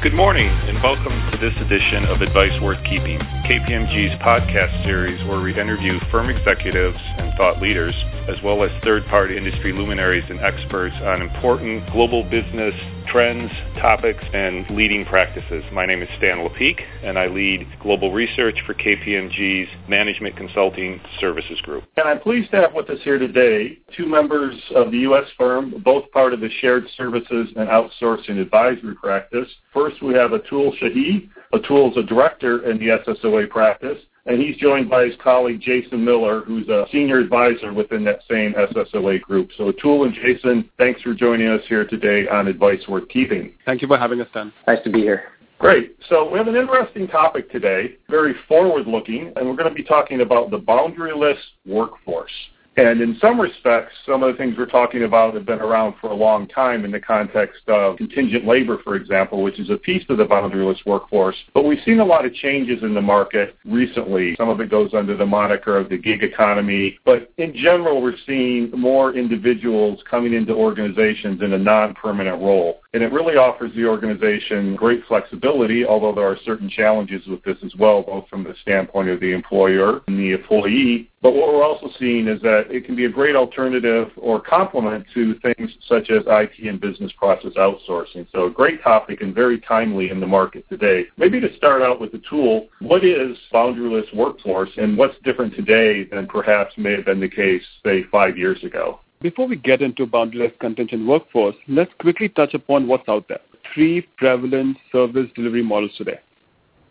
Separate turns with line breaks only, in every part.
Good morning, welcome to this edition of Advice Worth Keeping, KPMG's podcast series where we interview firm executives and thought leaders, as well as third party industry luminaries and experts on important global business trends, topics, and leading practices. My name is Stan Lepeak, and I lead global research for KPMG's Management Consulting Services Group.
And I'm pleased to have with us here today two members of the U.S. firm, both part of the Shared Services and Outsourcing Advisory practice. First, we have Atul Shahi. Atul is a director in the SSOA practice and he's joined by his colleague Jason Miller, who's a senior advisor within that same SSOA group. So Atul and Jason, thanks for joining us here today on Advice Worth Keeping.
Thank you for having us, Stan.
Nice to be here.
Great. So we have an interesting topic today, very forward-looking, and we're going to be talking about the boundaryless workforce. And in some respects, some of the things we're talking about have been around for a long time in the context of contingent labor, for example, which is a piece of the boundaryless workforce. But we've seen a lot of changes in the market recently. Some of it goes under the moniker of the gig economy. But in general, we're seeing more individuals coming into organizations in a non-permanent role. And it really offers the organization great flexibility, although there are certain challenges with this as well, both from the standpoint of the employer and the employee, but what we're also seeing is that it can be a great alternative or complement to things such as IT and business process outsourcing. So a great topic and very timely in the market today. Maybe to start out with Atul, what is boundaryless workforce and what's different today than perhaps may have been the case, say, five years ago?
Before we get into boundaryless contingent workforce, let's quickly touch upon what's out there. Three prevalent service delivery models today.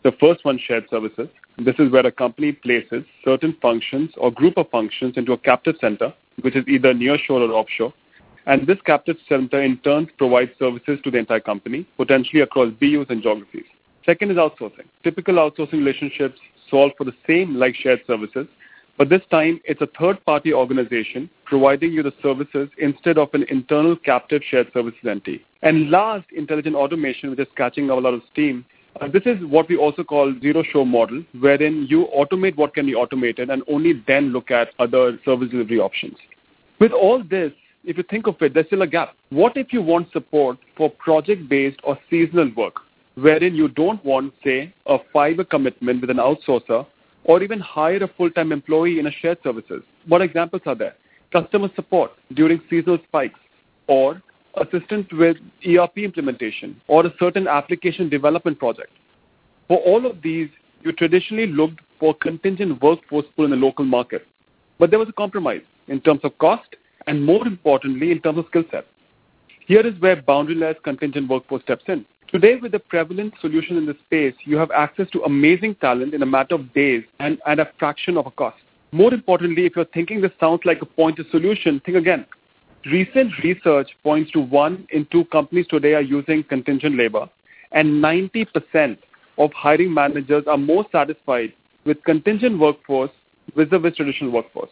The first one, shared services. This is where a company places certain functions or group of functions into a captive center, which is either nearshore or offshore. And this captive center in turn provides services to the entire company, potentially across BUs and geographies. Second is outsourcing. Typical outsourcing relationships solve for the same like shared services, but this time it's a third party organization providing you the services instead of an internal captive shared services entity. And last, intelligent automation, which is catching a lot of steam, Uh, this is what we also call zero shore model, wherein you automate what can be automated and only then look at other service delivery options. With all this, if you think of it, there's still a gap. What if you want support for project-based or seasonal work, wherein you don't want, say, a five-year commitment with an outsourcer or even hire a full-time employee in a shared services? What examples are there? Customer support during seasonal spikes or assistant with ERP implementation or a certain application development project. For all of these, you traditionally looked for contingent workforce pool in the local market. But there was a compromise in terms of cost and more importantly in terms of skill set. Here is where boundaryless contingent workforce steps in. Today, with the prevalent solution in this space, you have access to amazing talent in a matter of days and at a fraction of a cost. More importantly, if you're thinking this sounds like a pointed solution, think again. Recent research points to one in two companies today are using contingent labor, and 90% of hiring managers are more satisfied with contingent workforce vis-a-vis traditional workforce.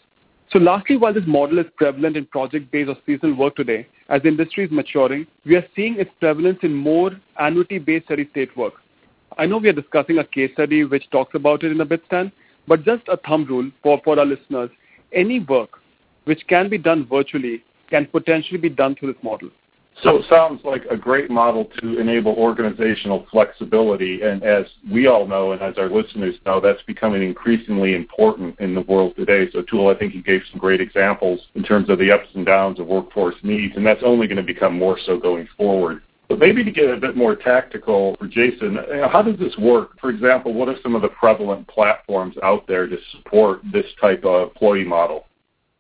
So lastly, while this model is prevalent in project-based or seasonal work today, as the industry is maturing, we are seeing its prevalence in more annuity-based steady-state work. I know we are discussing a case study which talks about it in a bit, Stan, but just a thumb rule for, for our listeners, any work which can be done virtually can potentially be done through this model.
So it sounds like a great model to enable organizational flexibility. And as we all know, and as our listeners know, that's becoming increasingly important in the world today. So, Atul, I think you gave some great examples in terms of the ups and downs of workforce needs, and that's only going to become more so going forward. But maybe to get a bit more tactical for Jason, how does this work? For example, what are some of the prevalent platforms out there to support this type of employee model?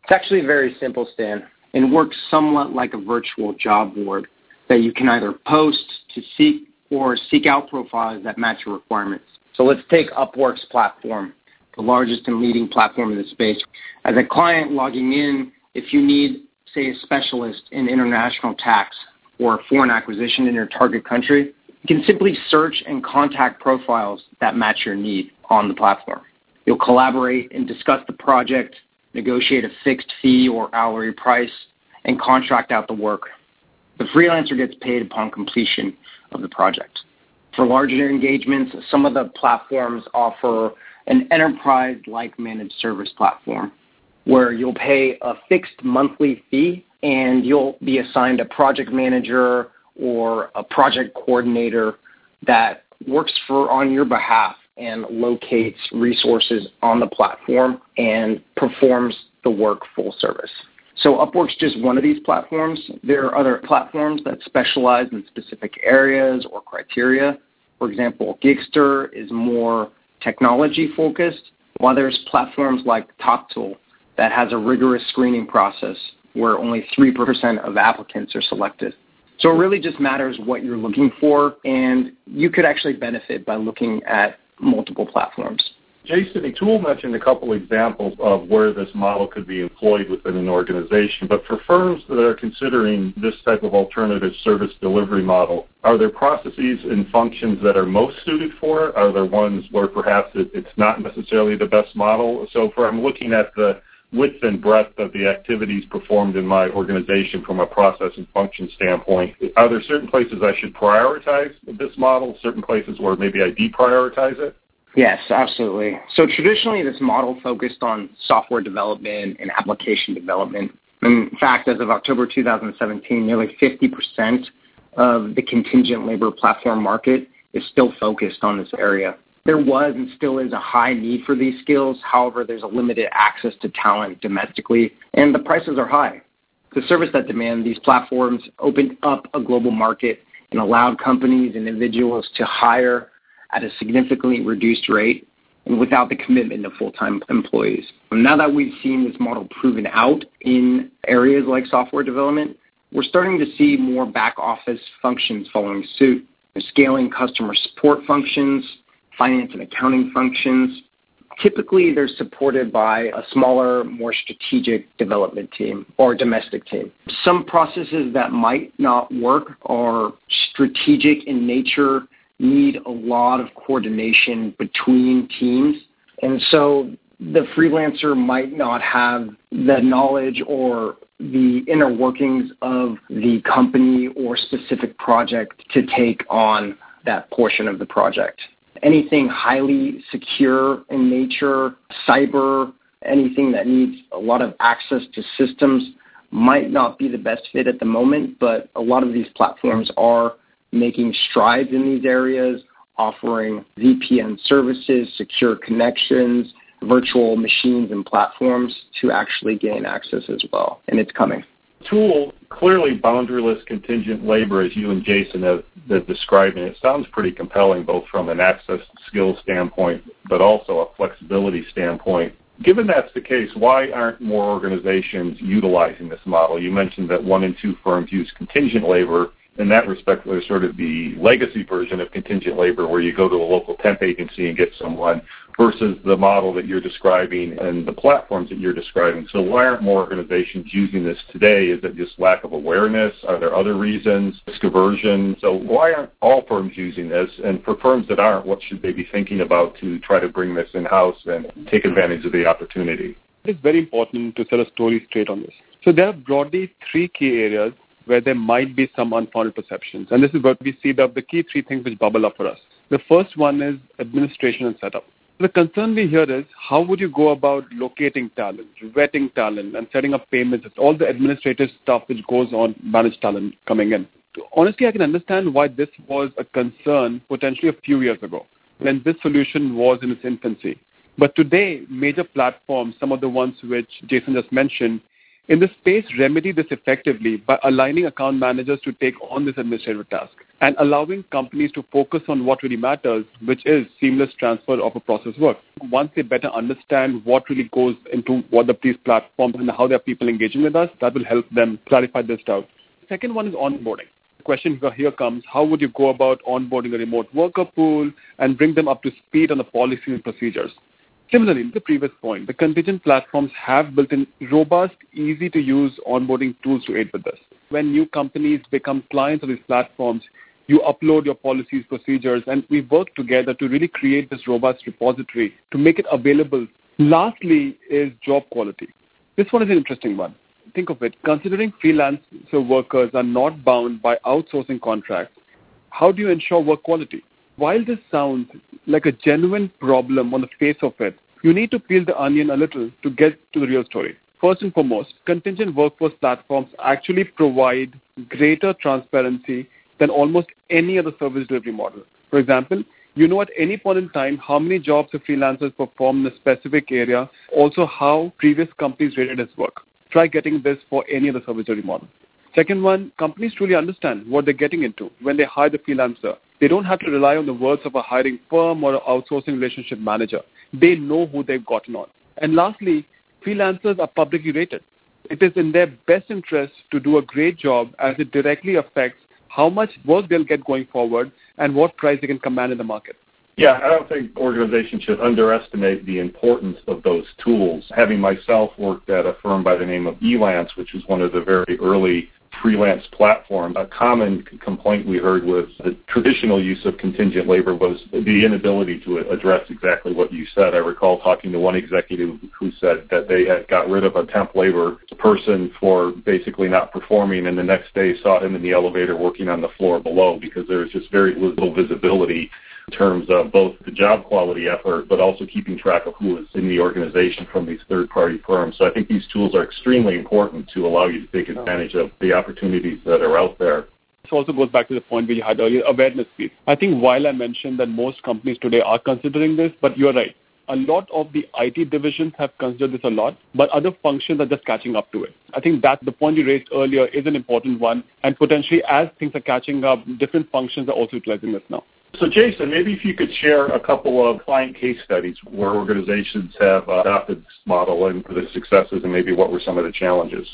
It's actually very simple, Stan and works somewhat like a virtual job board that you can either post to seek or seek out profiles that match your requirements. So let's take Upwork's platform, the largest and leading platform in the space. As a client logging in, if you need, say, a specialist in international tax or foreign acquisition in your target country, you can simply search and contact profiles that match your need on the platform. You'll collaborate and discuss the project, negotiate a fixed fee or hourly price, and contract out the work. The freelancer gets paid upon completion of the project. For larger engagements, some of the platforms offer an enterprise-like managed service platform where you'll pay a fixed monthly fee and you'll be assigned a project manager or a project coordinator that works for on your behalf and locates resources on the platform and performs the work full service. So Upwork's just one of these platforms. There are other platforms that specialize in specific areas or criteria. For example, Gigster is more technology focused, while there's platforms like Toptal that has a rigorous screening process where only 3% of applicants are selected. So it really just matters what you're looking for, and you could actually benefit by looking at multiple platforms.
Jason Atul mentioned a couple examples of where this model could be employed within an organization, but for firms that are considering this type of alternative service delivery model, are there processes and functions that are most suited for it? Are there ones where perhaps it, it's not necessarily the best model? So for I'm looking at the width and breadth of the activities performed in my organization from a process and function standpoint. Are there certain places I should prioritize this model, certain places where maybe I deprioritize it?
Yes, absolutely. So traditionally, this model focused on software development and application development. In fact, as of October 2017, nearly 50% of the contingent labor platform market is still focused on this area. There was and still is a high need for these skills. However, there's a limited access to talent domestically, and the prices are high. To service that demand, these platforms opened up a global market and allowed companies and individuals to hire at a significantly reduced rate and without the commitment of full-time employees. Now that we've seen this model proven out in areas like software development, we're starting to see more back office functions following suit, scaling customer support functions, finance and accounting functions. Typically, they're supported by a smaller, more strategic development team or domestic team. Some processes that might not work are strategic in nature, need a lot of coordination between teams. And so the freelancer might not have the knowledge or the inner workings of the company or specific project to take on that portion of the project anything highly secure in nature, cyber, anything that needs a lot of access to systems might not be the best fit at the moment, but a lot of these platforms are making strides in these areas, offering VPN services, secure connections, virtual machines and platforms to actually gain access as well. And it's coming
Atul, clearly boundaryless contingent labor, as you and Jason have, have described, and it sounds pretty compelling both from an access skill standpoint, but also a flexibility standpoint. Given that's the case, why aren't more organizations utilizing this model? You mentioned that one in two firms use contingent labor in that respect, there's sort of the legacy version of contingent labor where you go to a local temp agency and get someone versus the model that you're describing and the platforms that you're describing. So why aren't more organizations using this today? Is it just lack of awareness? Are there other reasons? Risk aversion? So why aren't all firms using this? And for firms that aren't, what should they be thinking about to try to bring this in-house and take advantage of the opportunity?
It's very important to set a story straight on this. So there are broadly three key areas where there might be some unfounded perceptions. And this is what we see the, the key three things which bubble up for us. The first one is administration and setup. The concern we hear is how would you go about locating talent, vetting talent, and setting up payments? All the administrative stuff which goes on managed talent coming in. Honestly, I can understand why this was a concern potentially a few years ago when this solution was in its infancy. But today, major platforms, some of the ones which Jason just mentioned, in this space remedy this effectively by aligning account managers to take on this administrative task and allowing companies to focus on what really matters, which is seamless transfer of a process work. Once they better understand what really goes into what the these platforms and how there are people engaging with us, that will help them clarify this doubt. Second one is onboarding. The question here comes, how would you go about onboarding a remote worker pool and bring them up to speed on the policies and procedures? Similarly, the previous point, the contingent platforms have built in robust, easy to use onboarding tools to aid with this. When new companies become clients of these platforms, you upload your policies, procedures, and we work together to really create this robust repository to make it available. Lastly is job quality. This one is an interesting one. Think of it. Considering freelancer workers are not bound by outsourcing contracts, how do you ensure work quality? While this sounds like a genuine problem on the face of it, you need to peel the onion a little to get to the real story. First and foremost, contingent workforce platforms actually provide greater transparency than almost any other service delivery model. For example, you know at any point in time how many jobs a freelancers perform in a specific area, also how previous companies rated his work. Try getting this for any other service delivery model. Second one, companies truly understand what they're getting into when they hire the freelancer. They don't have to rely on the words of a hiring firm or an outsourcing relationship manager. They know who they've gotten on. And lastly, freelancers are publicly rated. It is in their best interest to do a great job as it directly affects how much work they'll get going forward and what price they can command in the market.
Yeah, I don't think organizations should underestimate the importance of those tools. Having myself worked at a firm by the name of Elance, which was one of the very early freelance platform, a common complaint we heard was the traditional use of contingent labor was the inability to address exactly what you said. I recall talking to one executive who said that they had got rid of a temp labor person for basically not performing and the next day saw him in the elevator working on the floor below because there was just very little visibility in terms of both the job quality effort, but also keeping track of who is in the organization from these third-party firms. So I think these tools are extremely important to allow you to take advantage of the opportunities that are out there.
This also goes back to the point we had earlier, awareness piece. I think while I mentioned that most companies today are considering this, but you're right. A lot of the IT divisions have considered this a lot, but other functions are just catching up to it. I think that the point you raised earlier is an important one, and potentially as things are catching up, different functions are also utilizing this now.
So, Jason, maybe if you could share a couple of client case studies where organizations have adopted this model and the successes and maybe what were some of the challenges.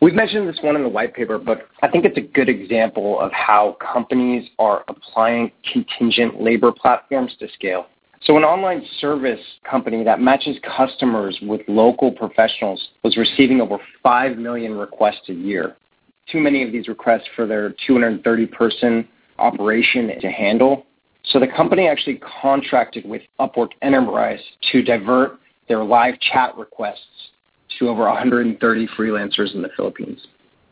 We've mentioned this one in the white paper, but I think it's a good example of how companies are applying contingent labor platforms to scale. So an online service company that matches customers with local professionals was receiving over 5 million requests a year. Too many of these requests for their 230 person operation to handle. So the company actually contracted with Upwork Enterprise to divert their live chat requests to over 130 freelancers in the Philippines.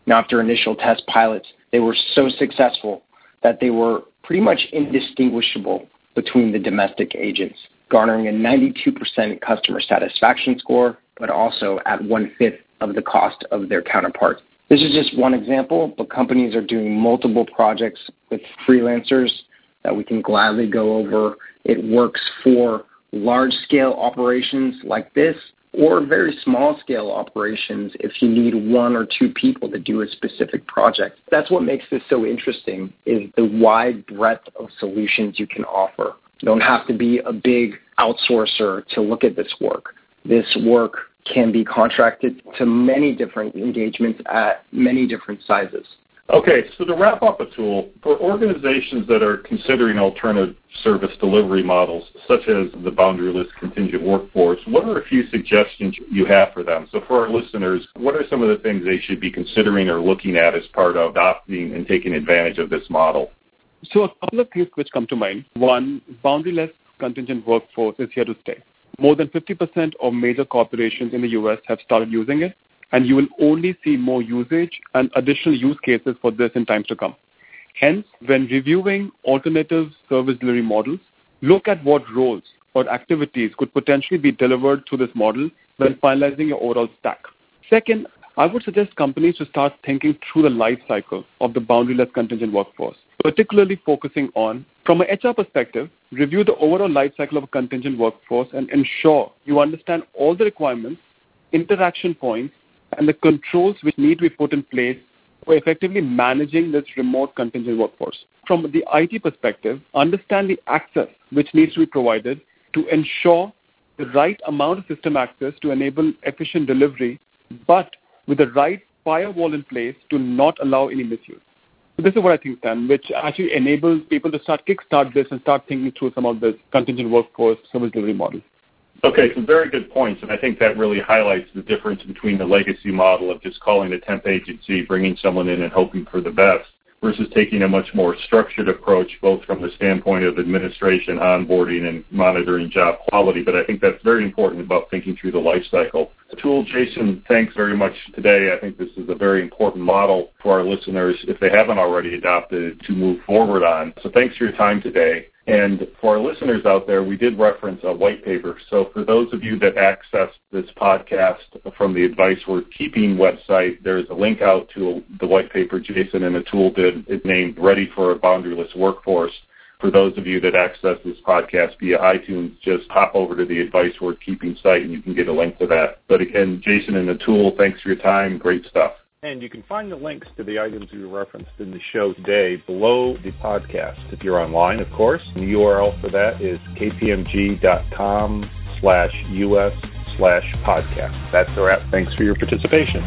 Now, after initial test pilots, they were so successful that they were pretty much indistinguishable between the domestic agents, garnering a 92% customer satisfaction score, but also at one fifth of the cost of their counterparts. This is just one example, but companies are doing multiple projects with freelancers that we can gladly go over. It works for large scale operations like this or very small scale operations if you need one or two people to do a specific project. That's what makes this so interesting is the wide breadth of solutions you can offer. You don't have to be a big outsourcer to look at this work. This work can be contracted to many different engagements at many different sizes.
Okay, so to wrap up, Atul, for organizations that are considering alternative service delivery models, such as the boundaryless contingent workforce, what are a few suggestions you have for them? So for our listeners, what are some of the things they should be considering or looking at as part of adopting and taking advantage of this model?
So a couple of things which come to mind. One, boundaryless contingent workforce is here to stay. More than 50% of major corporations in the US have started using it and you will only see more usage and additional use cases for this in times to come. Hence, when reviewing alternative service delivery models, look at what roles or activities could potentially be delivered through this model when finalizing your overall stack. Second, I would suggest companies to start thinking through the life cycle of the boundaryless contingent workforce, particularly focusing on, from an HR perspective, review the overall life cycle of a contingent workforce and ensure you understand all the requirements, interaction points, and the controls which need to be put in place for effectively managing this remote contingent workforce. From the IT perspective, understand the access which needs to be provided to ensure the right amount of system access to enable efficient delivery, but with the right firewall in place to not allow any misuse. So this is what I think, Dan, which actually enables people to start kickstart this and start thinking through some of the contingent workforce service delivery models.
Okay, some very good points, and I think that really highlights the difference between the legacy model of just calling a temp agency, bringing someone in and hoping for the best, versus taking a much more structured approach, both from the standpoint of administration, onboarding, and monitoring job quality. But I think that's very important about thinking through the life cycle. Atul, Jason, thanks very much today. I think this is a very important model for our listeners, if they haven't already adopted, to move forward on. So thanks for your time today. And for our listeners out there, we did reference a white paper. So for those of you that access this podcast from the Advice Worth Keeping website, there's a link out to the white paper Jason and Atul did. It's named Ready for a Boundaryless Workforce. For those of you that access this podcast via iTunes, just hop over to the Advice Worth Keeping site and you can get a link to that. But again, Jason and Atul, thanks for your time. Great stuff.
And you can find the links to the items we referenced in the show today below the podcast. If you're online, of course, the URL for that is kpmg.com slash us slash podcast. That's a wrap. Thanks for your participation.